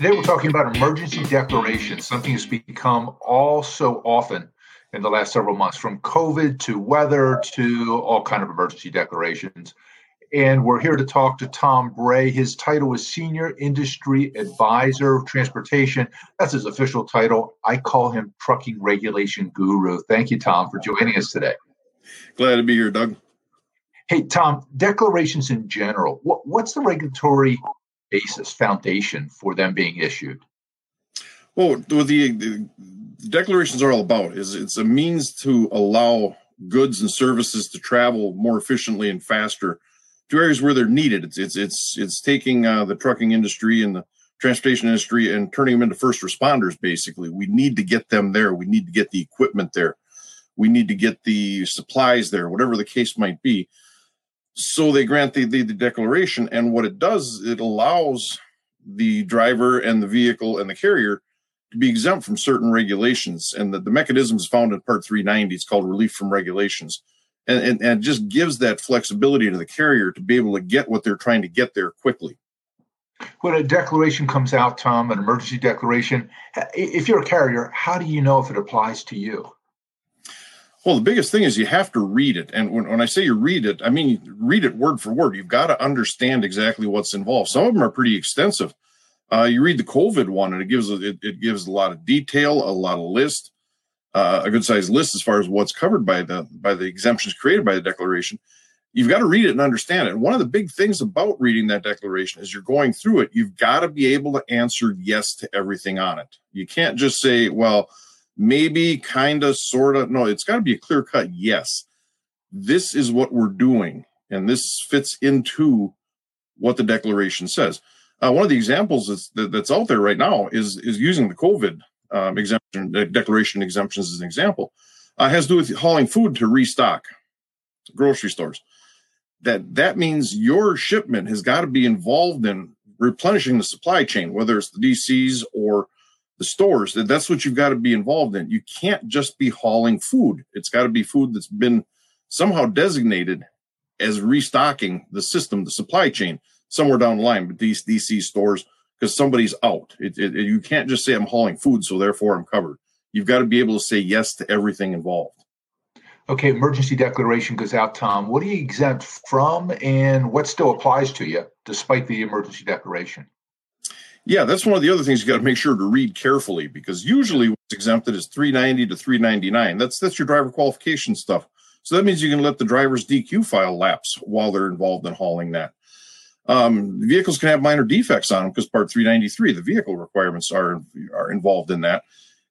Today we're talking about emergency declarations, something that's become all so often in the last several months, from COVID to weather to all kind of emergency declarations. And we're here to talk to Tom Bray. His title is Senior Industry Advisor of Transportation. That's his official title. I call him Trucking Regulation Guru. Thank you, Tom, for joining us today. Glad to be here, Doug. Hey, Tom, declarations in general, what, what's the regulatory basis, foundation for them being issued? Well, what the, the declarations are all about is it's a means to allow goods and services to travel more efficiently and faster to areas where they're needed. It's it's it's it's taking uh, the trucking industry and the transportation industry and turning them into first responders. Basically, we need to get them there. We need to get the equipment there. We need to get the supplies there, whatever the case might be so they grant the, the, the declaration and what it does it allows the driver and the vehicle and the carrier to be exempt from certain regulations and the, the mechanism is found in part 390 it's called relief from regulations. And, and, and just gives that flexibility to the carrier to be able to get what they're trying to get there quickly. When a declaration comes out tom an emergency declaration if you're a carrier how do you know if it applies to you well, the biggest thing is you have to read it. And when, when I say you read it, I mean read it word for word. You've got to understand exactly what's involved. Some of them are pretty extensive. Uh, you read the COVID one, and it gives it, it gives a lot of detail, a lot of list, uh, a good sized list as far as what's covered by the by the exemptions created by the declaration. You've got to read it and understand it. And one of the big things about reading that declaration is you're going through it. You've got to be able to answer yes to everything on it. You can't just say, well maybe, kind of, sort of. No, it's got to be a clear cut yes. This is what we're doing, and this fits into what the declaration says. Uh, one of the examples that's, that's out there right now is is using the COVID um, exemption declaration exemptions as an example. Uh, has to do with hauling food to restock grocery stores. That that means your shipment has got to be involved in replenishing the supply chain, whether it's the DCs or the stores. That's what you've got to be involved in. You can't just be hauling food. It's got to be food that's been somehow designated as restocking the system the supply chain somewhere down the line but these dc stores because somebody's out. It, it, you can't just say i'm hauling food so therefore i'm covered. You've got to be able to say yes to everything involved. Okay emergency declaration goes out tom. What are you exempt from and what still applies to you despite the emergency declaration yeah, that's one of the other things you got to make sure to read carefully because usually what's exempted is 390 to 399. That's that's your driver qualification stuff. So that means you can let the driver's DQ file lapse while they're involved in hauling that. Um, vehicles can have minor defects on them because Part 393, the vehicle requirements are are involved in that.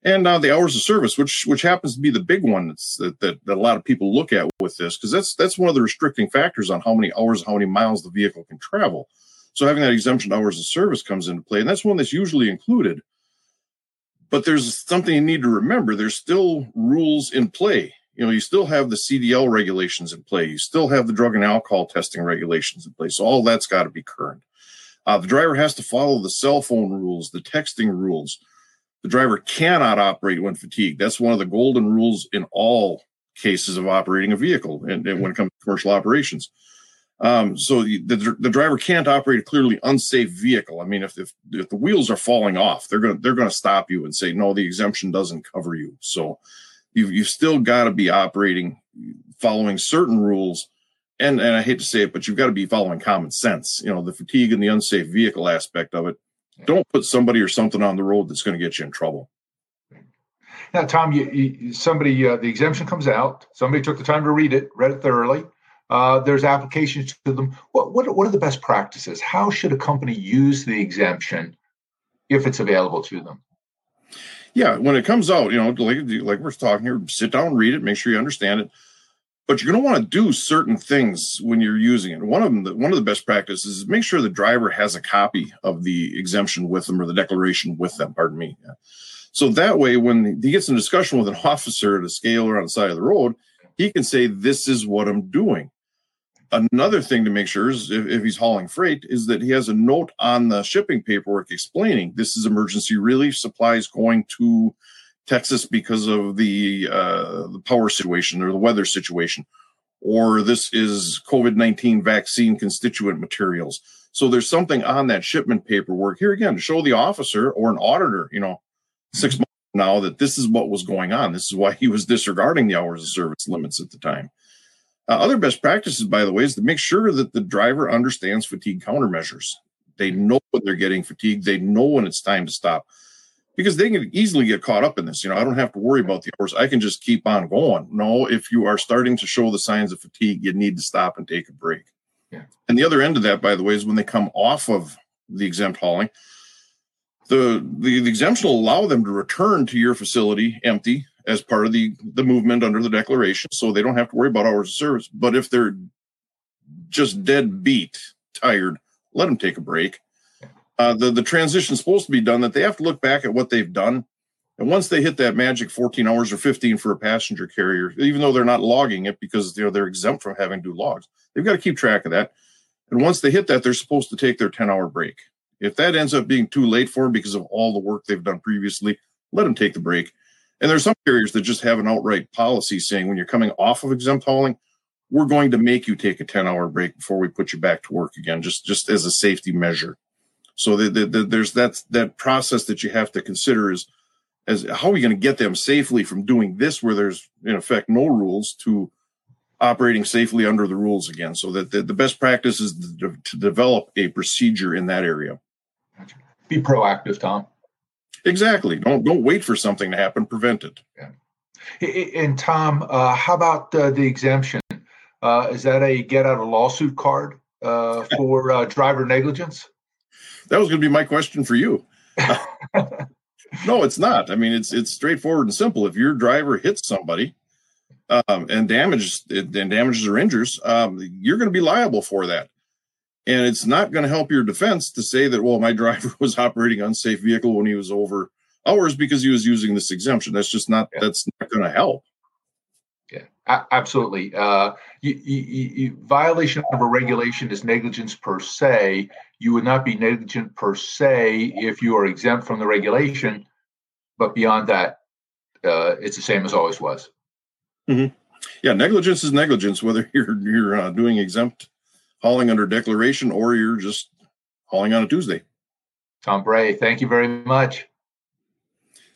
And uh, the hours of service, which which happens to be the big one that, that, that a lot of people look at with this, because that's that's one of the restricting factors on how many hours, how many miles the vehicle can travel. So having that exemption hours of service comes into play, and that's one that's usually included. But there's something you need to remember. There's still rules in play. You know, you still have the CDL regulations in play. You still have the drug and alcohol testing regulations in place. So all that's got to be current. Uh, the driver has to follow the cell phone rules, the texting rules. The driver cannot operate when fatigued. That's one of the golden rules in all cases of operating a vehicle and, and when it comes to commercial operations. Um, so the, the, the driver can't operate a clearly unsafe vehicle. I mean, if, if, if the wheels are falling off, they're gonna they're gonna stop you and say no, the exemption doesn't cover you. So you've you've still got to be operating following certain rules. And and I hate to say it, but you've got to be following common sense. You know, the fatigue and the unsafe vehicle aspect of it. Don't put somebody or something on the road that's going to get you in trouble. Now, Tom, you, you somebody uh, the exemption comes out. Somebody took the time to read it, read it thoroughly uh, there's applications to them. What, what, what are the best practices? How should a company use the exemption if it's available to them? Yeah, when it comes out, you know, like like we're talking here, sit down, read it, make sure you understand it. But you're going to want to do certain things when you're using it. One of them, one of the best practices is make sure the driver has a copy of the exemption with them or the declaration with them. Pardon me. So that way, when he gets in discussion with an officer at a scale or on the side of the road, he can say, "This is what I'm doing." Another thing to make sure is if, if, he's hauling freight is that he has a note on the shipping paperwork explaining this is emergency relief supplies going to Texas because of the uh, the power situation or the weather situation, or this is COVID 19 vaccine constituent materials. So there's something on that shipment paperwork here again to show the officer or an auditor, you know, six months now that this is what was going on. This is why he was disregarding the hours of service limits at the time. Uh, other best practices, by the way, is to make sure that the driver understands fatigue countermeasures. They know when they're getting fatigued. They know when it's time to stop because they can easily get caught up in this. You know, I don't have to worry about the hours. I can just keep on going. No, if you are starting to show the signs of fatigue, you need to stop and take a break. Yeah. And the other end of that, by the way, is when they come off of the exempt hauling, the, the, the exemption will allow them to return to your facility empty as part of the, the movement under the declaration. So they don't have to worry about hours of service. But if they're just dead beat, tired, let them take a break. Uh, the, the transition is supposed to be done that they have to look back at what they've done. And once they hit that magic 14 hours or 15 for a passenger carrier, even though they're not logging it because you know, they're exempt from having to do logs, they've got to keep track of that. And once they hit that, they're supposed to take their 10 hour break. If that ends up being too late for them because of all the work they've done previously, let them take the break. And there's some carriers that just have an outright policy saying when you're coming off of exempt hauling, we're going to make you take a 10 hour break before we put you back to work again, just, just as a safety measure. So the, the, the, there's that, that process that you have to consider is, as how are we going to get them safely from doing this where there's in effect no rules to operating safely under the rules again so that the, the best practice is to, to develop a procedure in that area be proactive, Tom. Exactly. Don't don't wait for something to happen. Prevent it. Yeah. And Tom, uh, how about uh, the exemption? Uh, is that a get out of lawsuit card uh, for uh, driver negligence? That was going to be my question for you. no, it's not. I mean, it's it's straightforward and simple. If your driver hits somebody um, and damages and damages or injures, um, you're going to be liable for that. And it's not going to help your defense to say that, well, my driver was operating unsafe vehicle when he was over hours because he was using this exemption. That's just not, yeah. that's not going to help. Yeah, absolutely. Uh, you, you, you, violation of a regulation is negligence per se. You would not be negligent per se if you are exempt from the regulation, but beyond that, uh, it's the same as always was. Mm-hmm. Yeah, negligence is negligence, whether you're you're uh, doing exempt hauling under declaration or you're just hauling on a Tuesday. Tom Bray, thank you very much.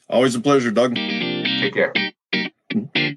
Always a pleasure, Doug. Take care. Mm-hmm.